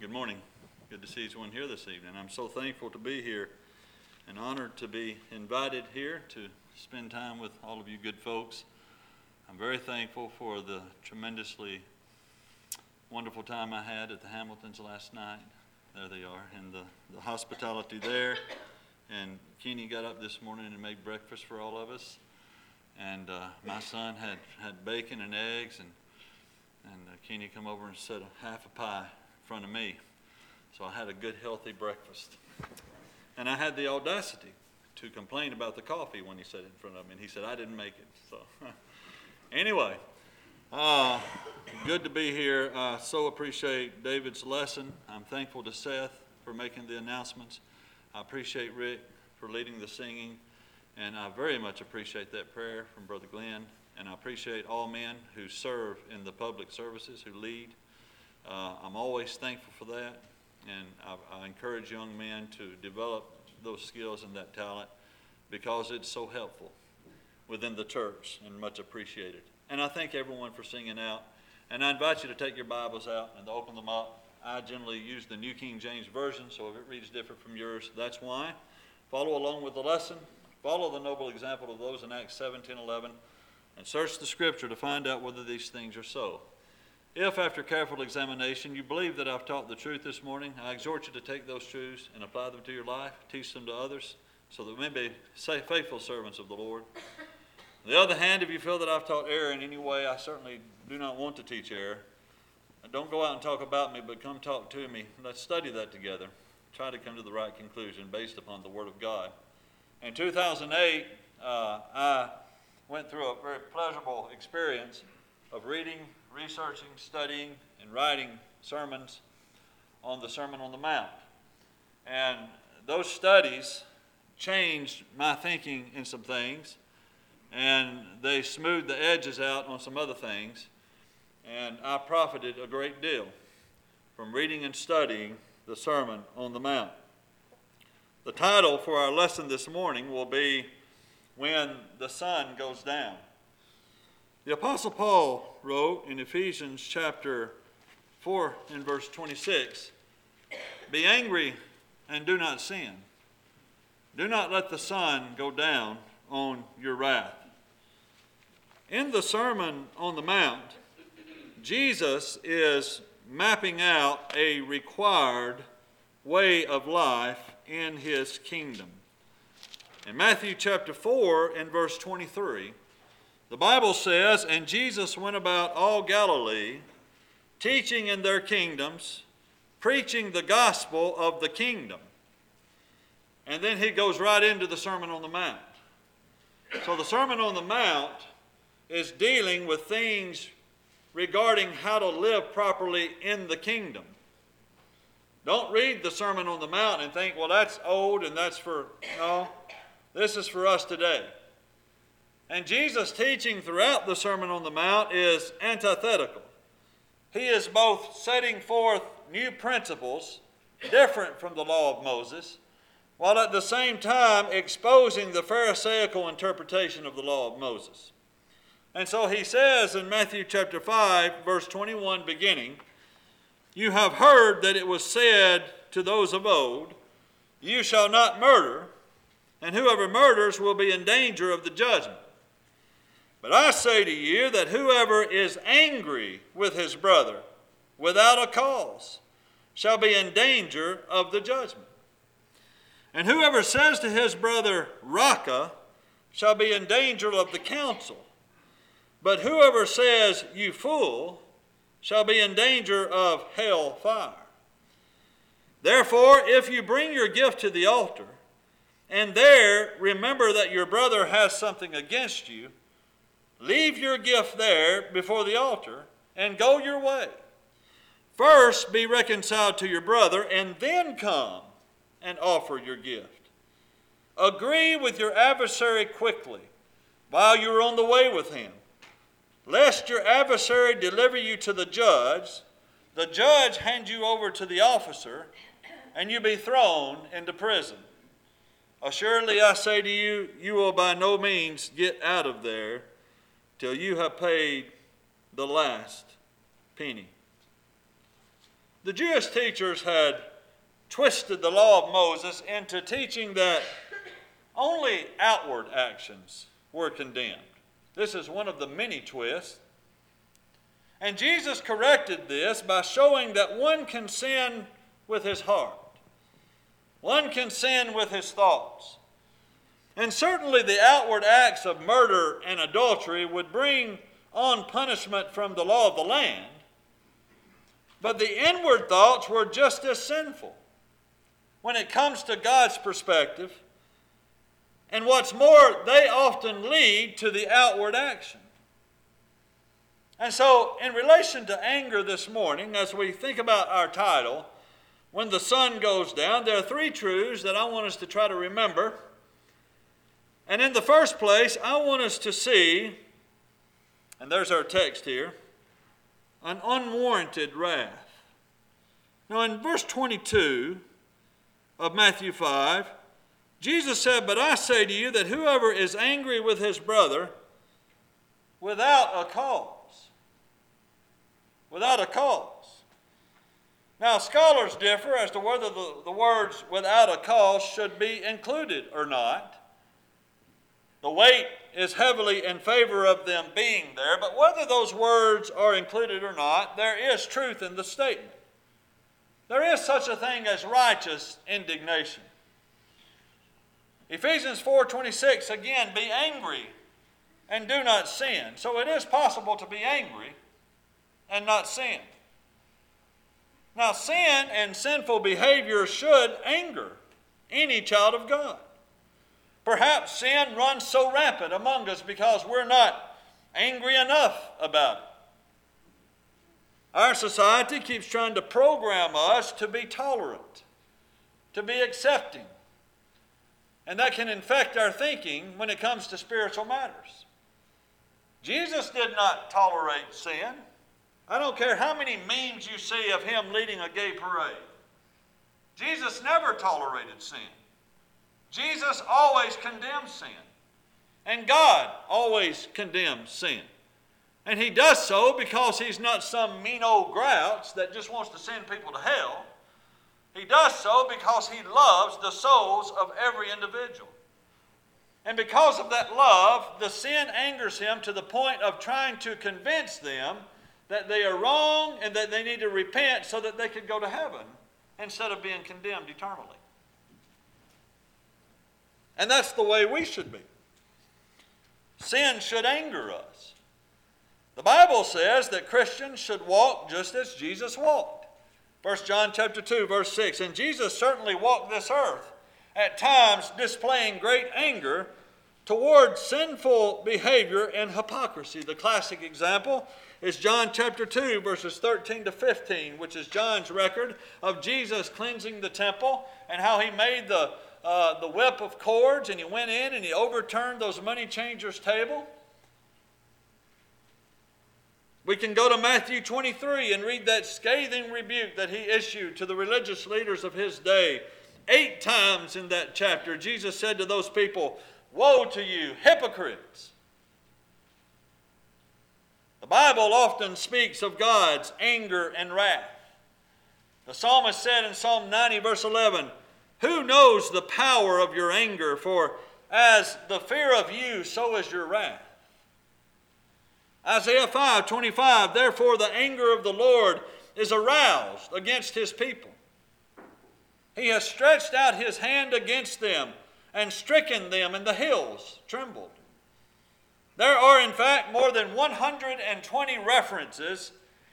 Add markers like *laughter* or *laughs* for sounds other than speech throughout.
Good morning. Good to see everyone here this evening. I'm so thankful to be here and honored to be invited here to spend time with all of you good folks. I'm very thankful for the tremendously wonderful time I had at the Hamiltons last night. There they are, and the, the hospitality there. And Kenny got up this morning and made breakfast for all of us. And uh, my son had, had bacon and eggs, and, and uh, Kenny come over and set a half a pie front of me. So I had a good, healthy breakfast. And I had the audacity to complain about the coffee when he said it in front of me. And he said, I didn't make it. So, *laughs* anyway, uh, good to be here. I so appreciate David's lesson. I'm thankful to Seth for making the announcements. I appreciate Rick for leading the singing. And I very much appreciate that prayer from Brother Glenn. And I appreciate all men who serve in the public services, who lead. Uh, I'm always thankful for that. And I, I encourage young men to develop those skills and that talent because it's so helpful within the church and much appreciated. And I thank everyone for singing out. And I invite you to take your Bibles out and open them up. I generally use the New King James Version, so if it reads different from yours, that's why. Follow along with the lesson. Follow the noble example of those in Acts 17 11, and search the Scripture to find out whether these things are so. If, after careful examination, you believe that I've taught the truth this morning, I exhort you to take those truths and apply them to your life, teach them to others, so that we may be faithful servants of the Lord. On the other hand, if you feel that I've taught error in any way, I certainly do not want to teach error. Don't go out and talk about me, but come talk to me. Let's study that together. Try to come to the right conclusion based upon the Word of God. In 2008, uh, I went through a very pleasurable experience of reading, researching, studying, and writing sermons on the Sermon on the Mount. And those studies changed my thinking in some things, and they smoothed the edges out on some other things. And I profited a great deal from reading and studying the Sermon on the Mount. The title for our lesson this morning will be When the Sun Goes Down. The Apostle Paul wrote in Ephesians chapter 4 and verse 26 Be angry and do not sin. Do not let the sun go down on your wrath. In the Sermon on the Mount, Jesus is mapping out a required way of life in his kingdom. In Matthew chapter 4 and verse 23, the Bible says, And Jesus went about all Galilee, teaching in their kingdoms, preaching the gospel of the kingdom. And then he goes right into the Sermon on the Mount. So the Sermon on the Mount is dealing with things regarding how to live properly in the kingdom. Don't read the Sermon on the Mount and think, well, that's old and that's for. No, this is for us today. And Jesus' teaching throughout the Sermon on the Mount is antithetical. He is both setting forth new principles different from the law of Moses, while at the same time exposing the Pharisaical interpretation of the law of Moses. And so he says in Matthew chapter 5, verse 21, beginning, You have heard that it was said to those of old, You shall not murder, and whoever murders will be in danger of the judgment. But I say to you that whoever is angry with his brother without a cause shall be in danger of the judgment. And whoever says to his brother, Raca, shall be in danger of the council. But whoever says, You fool, shall be in danger of hell fire. Therefore, if you bring your gift to the altar, and there remember that your brother has something against you, leave your gift there before the altar and go your way. First be reconciled to your brother, and then come and offer your gift. Agree with your adversary quickly while you are on the way with him lest your adversary deliver you to the judge, the judge hand you over to the officer, and you be thrown into prison. Assuredly, I say to you, you will by no means get out of there till you have paid the last penny. The Jewish teachers had twisted the law of Moses into teaching that only outward actions were condemned. This is one of the many twists. And Jesus corrected this by showing that one can sin with his heart, one can sin with his thoughts. And certainly the outward acts of murder and adultery would bring on punishment from the law of the land. But the inward thoughts were just as sinful when it comes to God's perspective. And what's more, they often lead to the outward action. And so, in relation to anger this morning, as we think about our title, When the Sun Goes Down, there are three truths that I want us to try to remember. And in the first place, I want us to see, and there's our text here, an unwarranted wrath. Now, in verse 22 of Matthew 5, Jesus said, But I say to you that whoever is angry with his brother without a cause, without a cause. Now, scholars differ as to whether the, the words without a cause should be included or not. The weight is heavily in favor of them being there, but whether those words are included or not, there is truth in the statement. There is such a thing as righteous indignation. Ephesians 4:26 again, be angry and do not sin. So it is possible to be angry and not sin. Now, sin and sinful behavior should anger any child of God. Perhaps sin runs so rampant among us because we're not angry enough about it. Our society keeps trying to program us to be tolerant, to be accepting. And that can infect our thinking when it comes to spiritual matters. Jesus did not tolerate sin. I don't care how many memes you see of him leading a gay parade. Jesus never tolerated sin. Jesus always condemns sin. And God always condemns sin. And he does so because he's not some mean old grouch that just wants to send people to hell. He does so because he loves the souls of every individual. And because of that love, the sin angers him to the point of trying to convince them that they are wrong and that they need to repent so that they could go to heaven instead of being condemned eternally. And that's the way we should be. Sin should anger us. The Bible says that Christians should walk just as Jesus walked. 1 John chapter 2 verse 6 and Jesus certainly walked this earth at times displaying great anger toward sinful behavior and hypocrisy. The classic example is John chapter 2 verses 13 to 15, which is John's record of Jesus cleansing the temple and how he made the uh, the whip of cords and he went in and he overturned those money changers' table. We can go to Matthew 23 and read that scathing rebuke that he issued to the religious leaders of his day. Eight times in that chapter, Jesus said to those people, Woe to you, hypocrites! The Bible often speaks of God's anger and wrath. The psalmist said in Psalm 90, verse 11, who knows the power of your anger? For as the fear of you, so is your wrath. Isaiah 5 25, therefore the anger of the Lord is aroused against his people. He has stretched out his hand against them and stricken them, and the hills trembled. There are, in fact, more than 120 references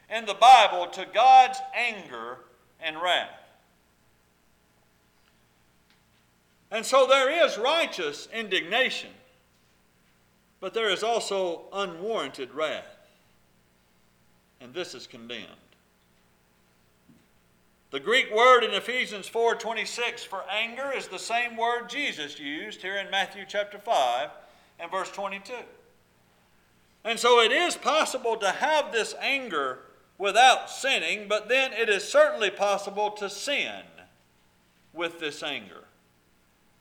in the Bible to God's anger and wrath. And so there is righteous indignation, but there is also unwarranted wrath. And this is condemned. The Greek word in Ephesians 4:26 for anger is the same word Jesus used here in Matthew chapter 5 and verse 22. And so it is possible to have this anger without sinning, but then it is certainly possible to sin with this anger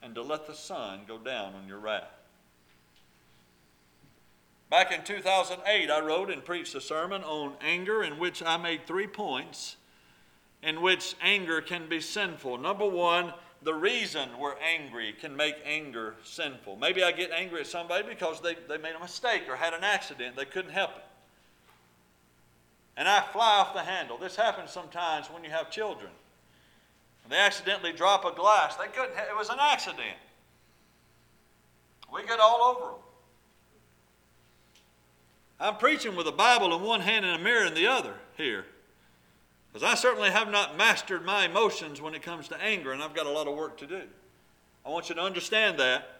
and to let the sun go down on your wrath. Back in 2008, I wrote and preached a sermon on anger in which I made three points in which anger can be sinful. Number one, the reason we're angry can make anger sinful. Maybe I get angry at somebody because they, they made a mistake or had an accident, they couldn't help it. And I fly off the handle. This happens sometimes when you have children. They accidentally drop a glass. They couldn't, it was an accident. We get all over them. I'm preaching with a Bible in one hand and a mirror in the other here. Because I certainly have not mastered my emotions when it comes to anger, and I've got a lot of work to do. I want you to understand that.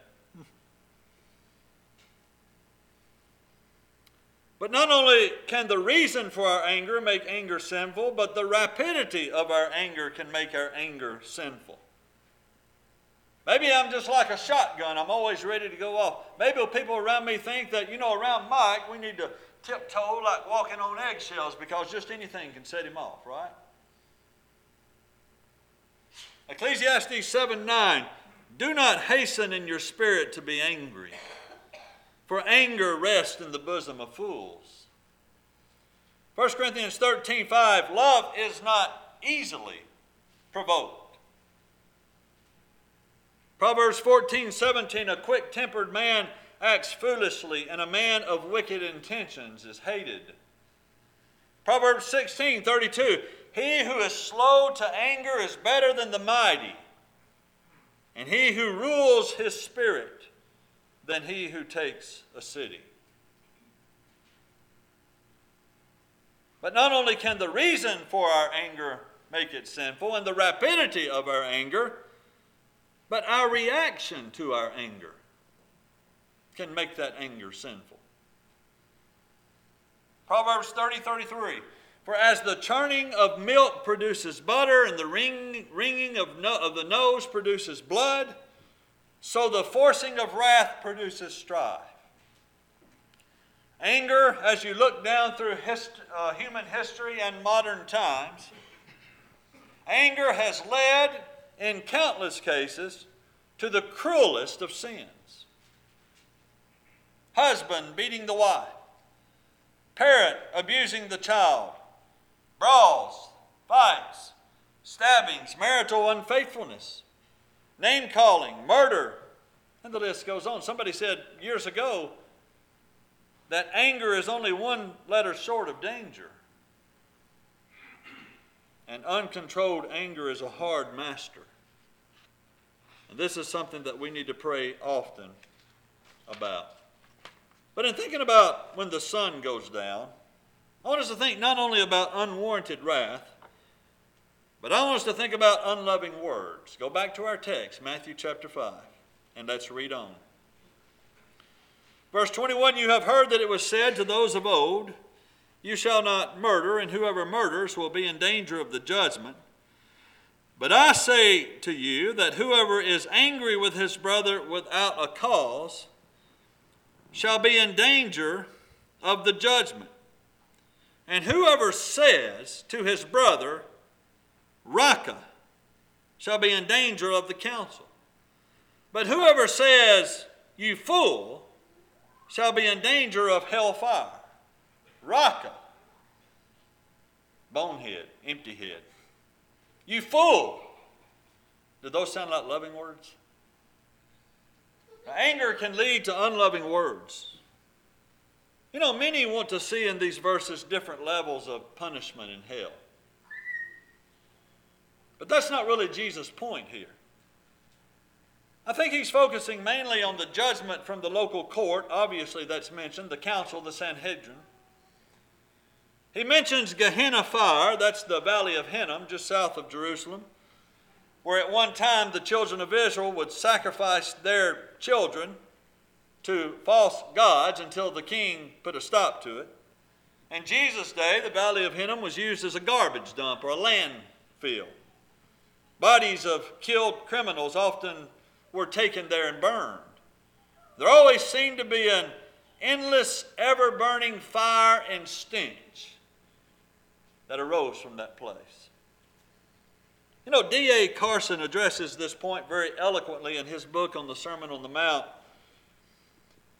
But not only can the reason for our anger make anger sinful, but the rapidity of our anger can make our anger sinful. Maybe I'm just like a shotgun. I'm always ready to go off. Maybe people around me think that, you know, around Mike, we need to tiptoe like walking on eggshells because just anything can set him off, right? Ecclesiastes 7 9. Do not hasten in your spirit to be angry, for anger rests in the bosom of fools. 1 Corinthians 13 5. Love is not easily provoked. Proverbs 14, 17, a quick tempered man acts foolishly, and a man of wicked intentions is hated. Proverbs 16, 32, he who is slow to anger is better than the mighty, and he who rules his spirit than he who takes a city. But not only can the reason for our anger make it sinful and the rapidity of our anger, but our reaction to our anger can make that anger sinful. Proverbs 30 33. For as the churning of milk produces butter and the wring, wringing of, no, of the nose produces blood, so the forcing of wrath produces strife. Anger, as you look down through hist- uh, human history and modern times, anger has led in countless cases, to the cruelest of sins. Husband beating the wife, parent abusing the child, brawls, fights, stabbings, marital unfaithfulness, name calling, murder, and the list goes on. Somebody said years ago that anger is only one letter short of danger. And uncontrolled anger is a hard master. And this is something that we need to pray often about. But in thinking about when the sun goes down, I want us to think not only about unwarranted wrath, but I want us to think about unloving words. Go back to our text, Matthew chapter 5, and let's read on. Verse 21 You have heard that it was said to those of old, you shall not murder, and whoever murders will be in danger of the judgment. But I say to you that whoever is angry with his brother without a cause shall be in danger of the judgment. And whoever says to his brother, Raca, shall be in danger of the council. But whoever says, You fool, shall be in danger of hellfire. Raca bonehead, empty head. You fool! Do those sound like loving words? Now, anger can lead to unloving words. You know, many want to see in these verses different levels of punishment in hell. But that's not really Jesus' point here. I think he's focusing mainly on the judgment from the local court. Obviously, that's mentioned, the council, the Sanhedrin. He mentions Gehenna fire, that's the valley of Hinnom, just south of Jerusalem, where at one time the children of Israel would sacrifice their children to false gods until the king put a stop to it. In Jesus' day, the valley of Hinnom was used as a garbage dump or a landfill. Bodies of killed criminals often were taken there and burned. There always seemed to be an endless, ever burning fire and stench that arose from that place. You know, D.A. Carson addresses this point very eloquently in his book on the Sermon on the Mount.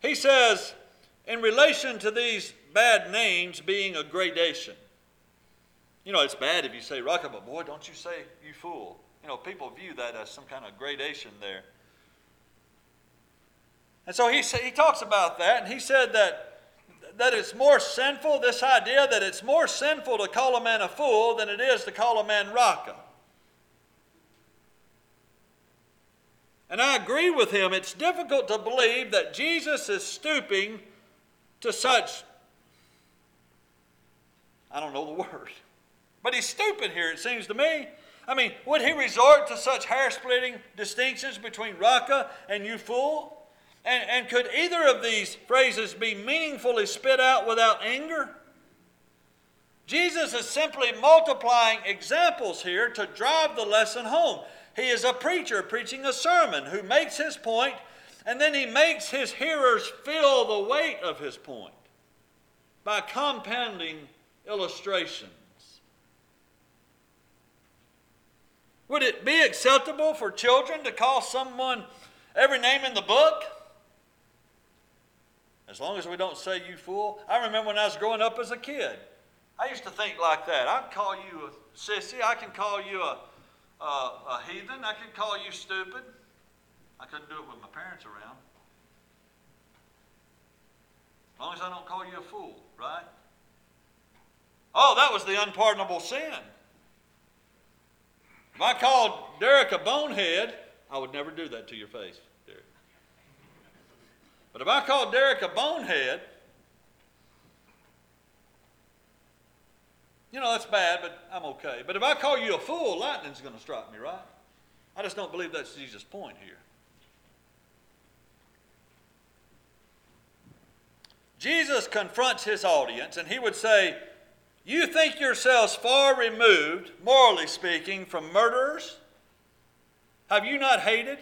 He says, in relation to these bad names being a gradation, You know, it's bad if you say Raca, but boy, don't you say you fool. You know, people view that as some kind of gradation there. And so he, he talks about that, and he said that, that it's more sinful, this idea that it's more sinful to call a man a fool than it is to call a man Raca. And I agree with him. It's difficult to believe that Jesus is stooping to such, I don't know the *laughs* word, but he's stooping here, it seems to me. I mean, would he resort to such hair splitting distinctions between Raca and you fool? And, and could either of these phrases be meaningfully spit out without anger? Jesus is simply multiplying examples here to drive the lesson home. He is a preacher preaching a sermon who makes his point, and then he makes his hearers feel the weight of his point by compounding illustrations. Would it be acceptable for children to call someone every name in the book? As long as we don't say you fool. I remember when I was growing up as a kid, I used to think like that. I'd call you a sissy, I can call you a uh, a heathen. I could call you stupid. I couldn't do it with my parents around. As long as I don't call you a fool, right? Oh, that was the unpardonable sin. If I called Derek a bonehead, I would never do that to your face, Derek. But if I called Derek a bonehead, You know, that's bad, but I'm okay. But if I call you a fool, lightning's going to strike me, right? I just don't believe that's Jesus' point here. Jesus confronts his audience, and he would say, You think yourselves far removed, morally speaking, from murderers? Have you not hated?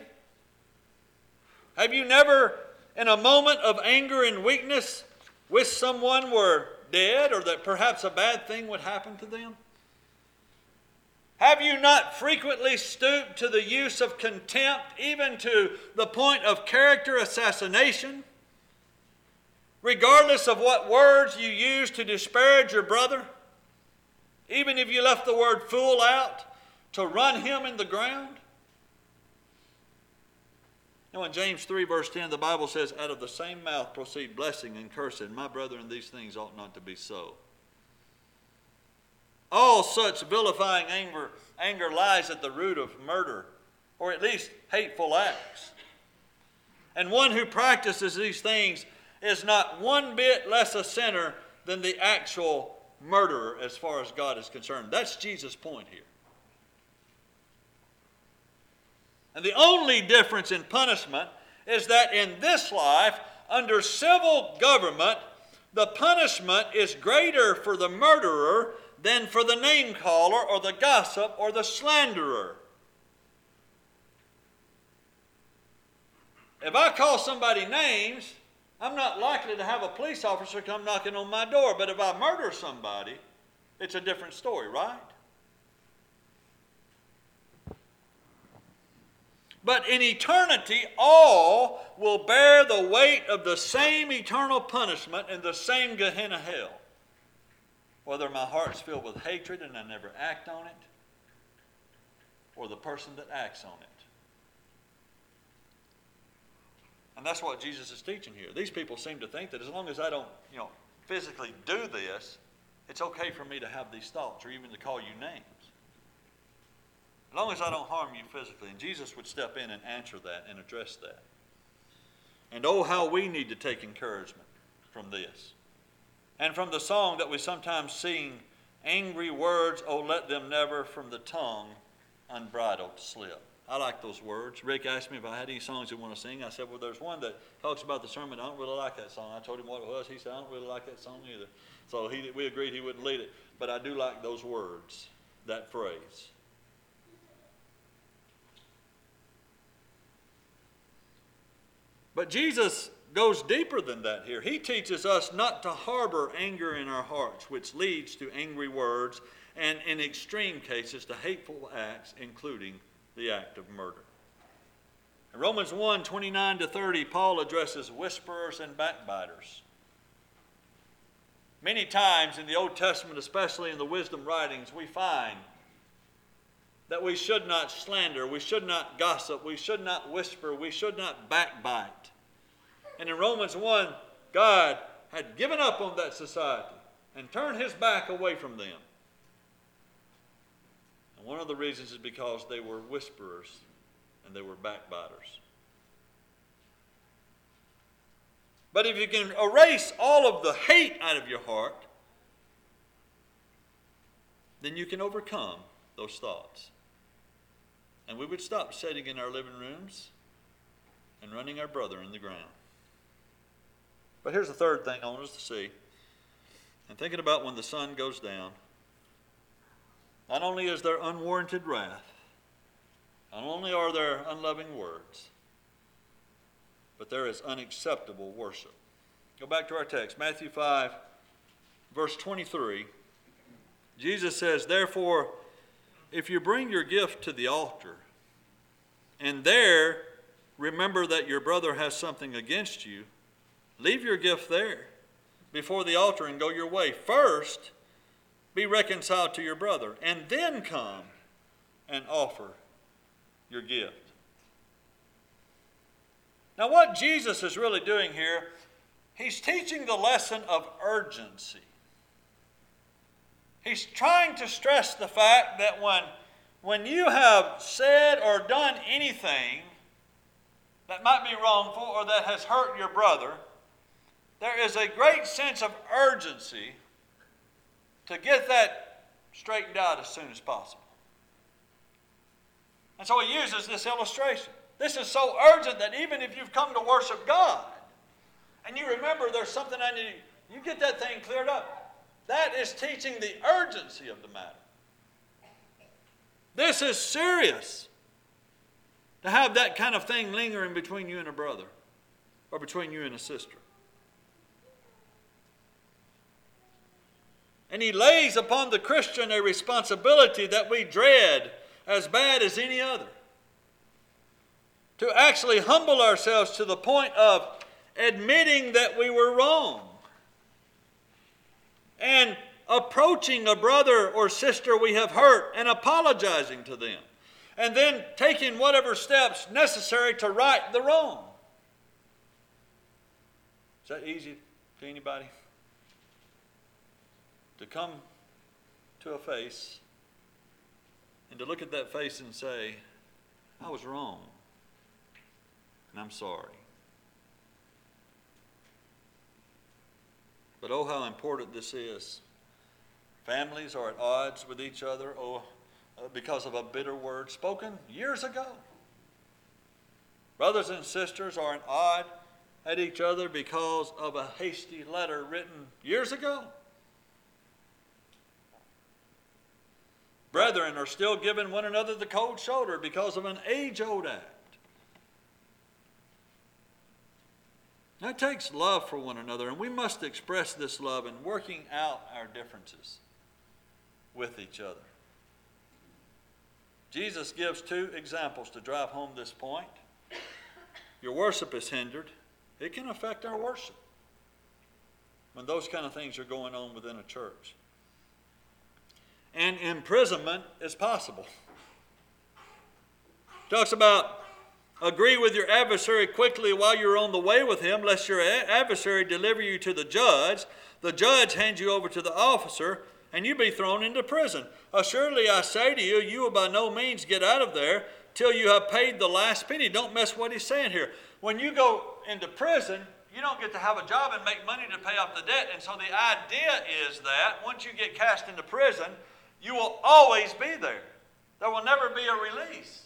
Have you never, in a moment of anger and weakness, wished someone were dead or that perhaps a bad thing would happen to them? Have you not frequently stooped to the use of contempt, even to the point of character assassination? Regardless of what words you use to disparage your brother, even if you left the word fool out, to run him in the ground? Now, in James 3, verse 10, the Bible says, Out of the same mouth proceed blessing and cursing. My brethren, these things ought not to be so. All such vilifying anger, anger lies at the root of murder, or at least hateful acts. And one who practices these things is not one bit less a sinner than the actual murderer as far as God is concerned. That's Jesus' point here. And the only difference in punishment is that in this life, under civil government, the punishment is greater for the murderer than for the name caller or the gossip or the slanderer. If I call somebody names, I'm not likely to have a police officer come knocking on my door. But if I murder somebody, it's a different story, right? But in eternity, all will bear the weight of the same eternal punishment in the same Gehenna hell. Whether my heart's filled with hatred and I never act on it, or the person that acts on it. And that's what Jesus is teaching here. These people seem to think that as long as I don't, you know, physically do this, it's okay for me to have these thoughts or even to call you names. As long as I don't harm you physically. And Jesus would step in and answer that and address that. And oh, how we need to take encouragement from this. And from the song that we sometimes sing, angry words, oh, let them never from the tongue unbridled slip. I like those words. Rick asked me if I had any songs he want to sing. I said, well, there's one that talks about the sermon. I don't really like that song. I told him what it was. He said, I don't really like that song either. So he, we agreed he wouldn't lead it. But I do like those words, that phrase. But Jesus goes deeper than that here. He teaches us not to harbor anger in our hearts, which leads to angry words and, in extreme cases, to hateful acts, including the act of murder. In Romans 1 29 to 30, Paul addresses whisperers and backbiters. Many times in the Old Testament, especially in the wisdom writings, we find that we should not slander, we should not gossip, we should not whisper, we should not backbite. And in Romans 1, God had given up on that society and turned his back away from them. And one of the reasons is because they were whisperers and they were backbiters. But if you can erase all of the hate out of your heart, then you can overcome those thoughts. And we would stop sitting in our living rooms and running our brother in the ground. But here's the third thing I want us to see. And thinking about when the sun goes down, not only is there unwarranted wrath, not only are there unloving words, but there is unacceptable worship. Go back to our text, Matthew 5, verse 23. Jesus says, Therefore, if you bring your gift to the altar, and there remember that your brother has something against you, leave your gift there before the altar and go your way. First, be reconciled to your brother, and then come and offer your gift. Now, what Jesus is really doing here, he's teaching the lesson of urgency. He's trying to stress the fact that when, when you have said or done anything that might be wrongful or that has hurt your brother, there is a great sense of urgency to get that straightened out as soon as possible. And so he uses this illustration. This is so urgent that even if you've come to worship God and you remember there's something I need, you get that thing cleared up. That is teaching the urgency of the matter. This is serious to have that kind of thing lingering between you and a brother or between you and a sister. And he lays upon the Christian a responsibility that we dread as bad as any other. To actually humble ourselves to the point of admitting that we were wrong and approaching a brother or sister we have hurt and apologizing to them, and then taking whatever steps necessary to right the wrong. Is that easy to anybody? To come to a face and to look at that face and say, I was wrong, and I'm sorry. But oh, how important this is. Families are at odds with each other oh, uh, because of a bitter word spoken years ago. Brothers and sisters are at odds at each other because of a hasty letter written years ago. Brethren are still giving one another the cold shoulder because of an age old act. That takes love for one another, and we must express this love in working out our differences with each other. Jesus gives two examples to drive home this point. Your worship is hindered, it can affect our worship when those kind of things are going on within a church and imprisonment is possible. Talks about agree with your adversary quickly while you're on the way with him, lest your adversary deliver you to the judge. The judge hands you over to the officer, and you be thrown into prison. Assuredly, I say to you, you will by no means get out of there till you have paid the last penny. Don't miss what he's saying here. When you go into prison, you don't get to have a job and make money to pay off the debt. And so the idea is that once you get cast into prison, you will always be there. There will never be a release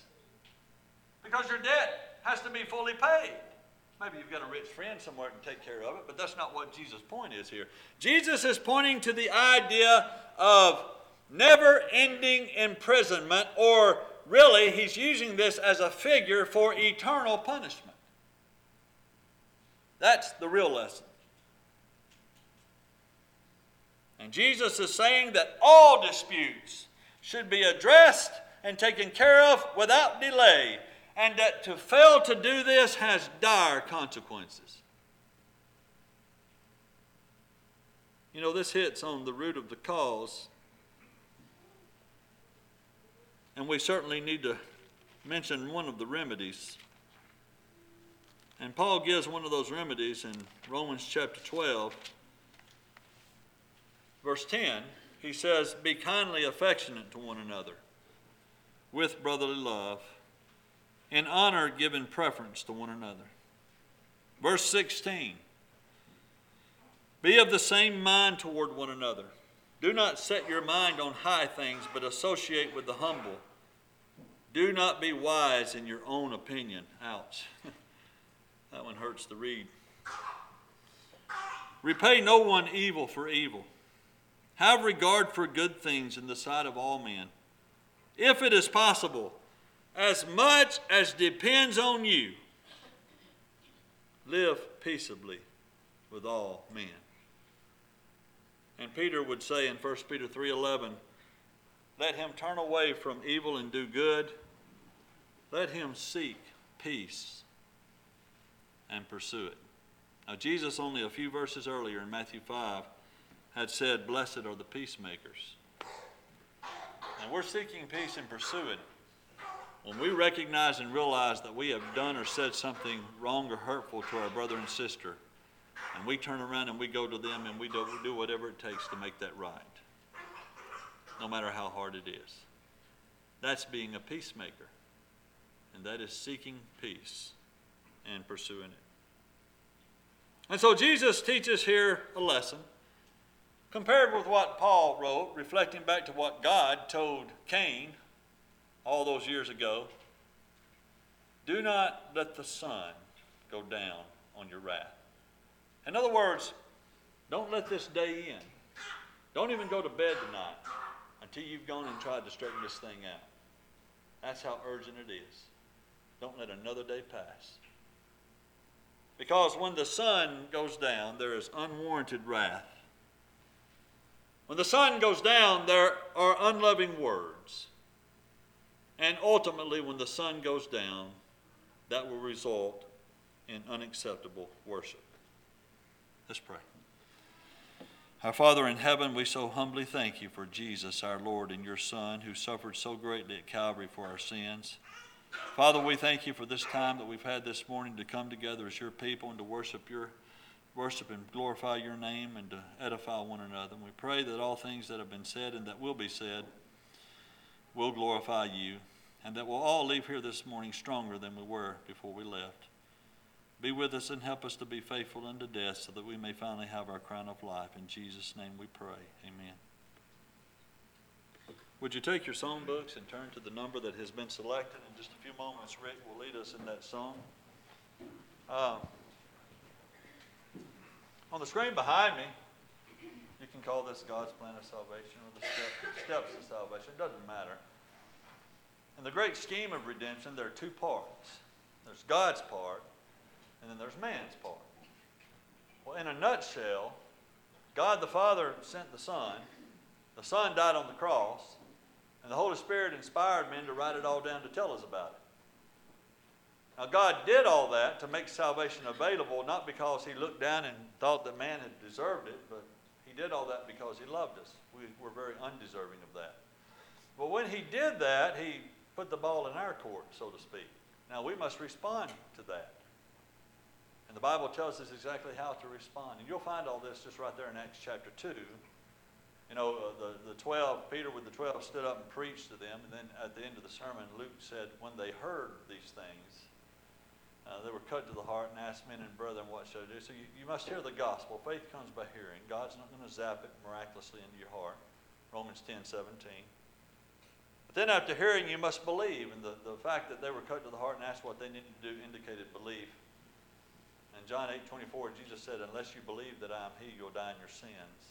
because your debt has to be fully paid. Maybe you've got a rich friend somewhere to take care of it, but that's not what Jesus' point is here. Jesus is pointing to the idea of never ending imprisonment, or really, he's using this as a figure for eternal punishment. That's the real lesson. And Jesus is saying that all disputes should be addressed and taken care of without delay, and that to fail to do this has dire consequences. You know, this hits on the root of the cause. And we certainly need to mention one of the remedies. And Paul gives one of those remedies in Romans chapter 12, verse 10. He says, Be kindly affectionate to one another with brotherly love, in honor giving preference to one another. Verse 16 Be of the same mind toward one another. Do not set your mind on high things, but associate with the humble. Do not be wise in your own opinion. Ouch. *laughs* that one hurts to read. Repay no one evil for evil. Have regard for good things in the sight of all men. If it is possible, as much as depends on you, live peaceably with all men. And Peter would say in 1 Peter 3:11, let him turn away from evil and do good. Let him seek peace and pursue it. Now Jesus only a few verses earlier in Matthew 5 had said, "Blessed are the peacemakers." And we're seeking peace and pursuing it. when we recognize and realize that we have done or said something wrong or hurtful to our brother and sister, and we turn around and we go to them and we do, we do whatever it takes to make that right, no matter how hard it is. That's being a peacemaker, and that is seeking peace and pursuing it. And so Jesus teaches here a lesson. Compared with what Paul wrote, reflecting back to what God told Cain all those years ago, do not let the sun go down on your wrath. In other words, don't let this day in. Don't even go to bed tonight until you've gone and tried to straighten this thing out. That's how urgent it is. Don't let another day pass. Because when the sun goes down, there is unwarranted wrath. When the sun goes down, there are unloving words. And ultimately, when the sun goes down, that will result in unacceptable worship. Let's pray. Our Father in heaven, we so humbly thank you for Jesus, our Lord, and your Son, who suffered so greatly at Calvary for our sins. Father, we thank you for this time that we've had this morning to come together as your people and to worship your worship and glorify your name and to edify one another. And we pray that all things that have been said and that will be said will glorify you, and that we'll all leave here this morning stronger than we were before we left. Be with us and help us to be faithful unto death so that we may finally have our crown of life. In Jesus' name we pray. Amen. Would you take your song books and turn to the number that has been selected? In just a few moments, Rick will lead us in that song. Uh, on the screen behind me, you can call this God's plan of salvation or the steps, steps of salvation. It doesn't matter. In the great scheme of redemption, there are two parts there's God's part, and then there's man's part. Well, in a nutshell, God the Father sent the Son, the Son died on the cross, and the Holy Spirit inspired men to write it all down to tell us about it. Now, God did all that to make salvation available, not because He looked down and thought that man had deserved it, but He did all that because He loved us. We were very undeserving of that. But when He did that, He put the ball in our court, so to speak. Now, we must respond to that. And the Bible tells us exactly how to respond. And you'll find all this just right there in Acts chapter 2. You know, uh, the, the 12, Peter with the 12 stood up and preached to them. And then at the end of the sermon, Luke said, when they heard these things, uh, they were cut to the heart and asked men and brethren, what shall I do? So you, you must hear the gospel. Faith comes by hearing. God's not going to zap it miraculously into your heart. Romans 10, 17. But then after hearing, you must believe. And the, the fact that they were cut to the heart and asked what they needed to do indicated belief. In John 8, 24, Jesus said, unless you believe that I am he, you'll die in your sins.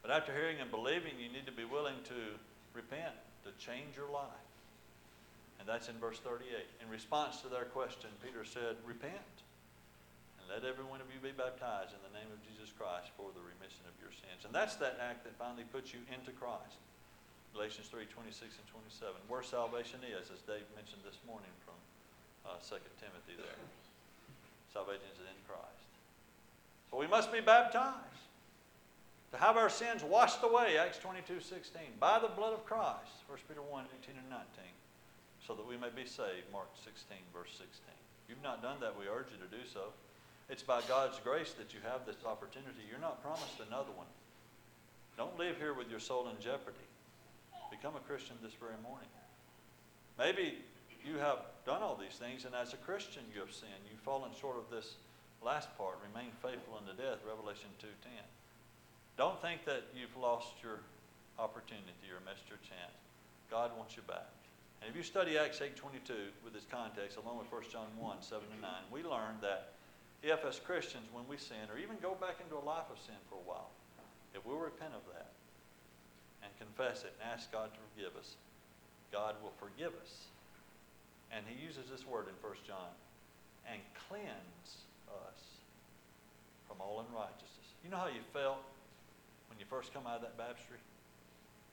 But after hearing and believing, you need to be willing to repent, to change your life. And that's in verse 38. In response to their question, Peter said, Repent, and let every one of you be baptized in the name of Jesus Christ for the remission of your sins. And that's that act that finally puts you into Christ. Galatians 3 26 and 27. Where salvation is, as Dave mentioned this morning from uh, 2 Timothy there. Salvation is in Christ. So we must be baptized. To have our sins washed away, Acts 22, 16, by the blood of Christ, 1 Peter 1, 18 and 19, so that we may be saved, Mark 16, verse 16. If you've not done that, we urge you to do so. It's by God's grace that you have this opportunity. You're not promised another one. Don't live here with your soul in jeopardy. Become a Christian this very morning. Maybe you have done all these things, and as a Christian you have sinned. You've fallen short of this last part, remain faithful unto death, Revelation 2.10. Don't think that you've lost your opportunity or missed your chance. God wants you back. And if you study Acts 8.22 with its context, along with 1 John 1, 7 and 9, we learn that if as Christians, when we sin, or even go back into a life of sin for a while, if we'll repent of that and confess it and ask God to forgive us, God will forgive us. And he uses this word in 1 John, and cleanse us from all unrighteousness. You know how you felt when you first come out of that baptistry?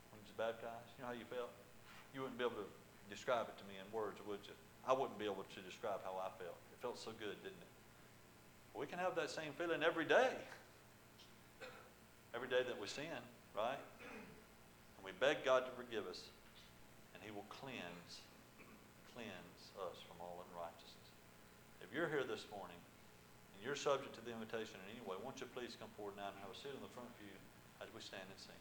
When you was baptized? You know how you felt? You wouldn't be able to describe it to me in words, would you? I wouldn't be able to describe how I felt. It felt so good, didn't it? We can have that same feeling every day. Every day that we sin, right? And we beg God to forgive us, and He will cleanse, cleanse us from all unrighteousness. If you're here this morning, and you're subject to the invitation in any way, won't you please come forward now and have a seat in the front pew as we stand and sing?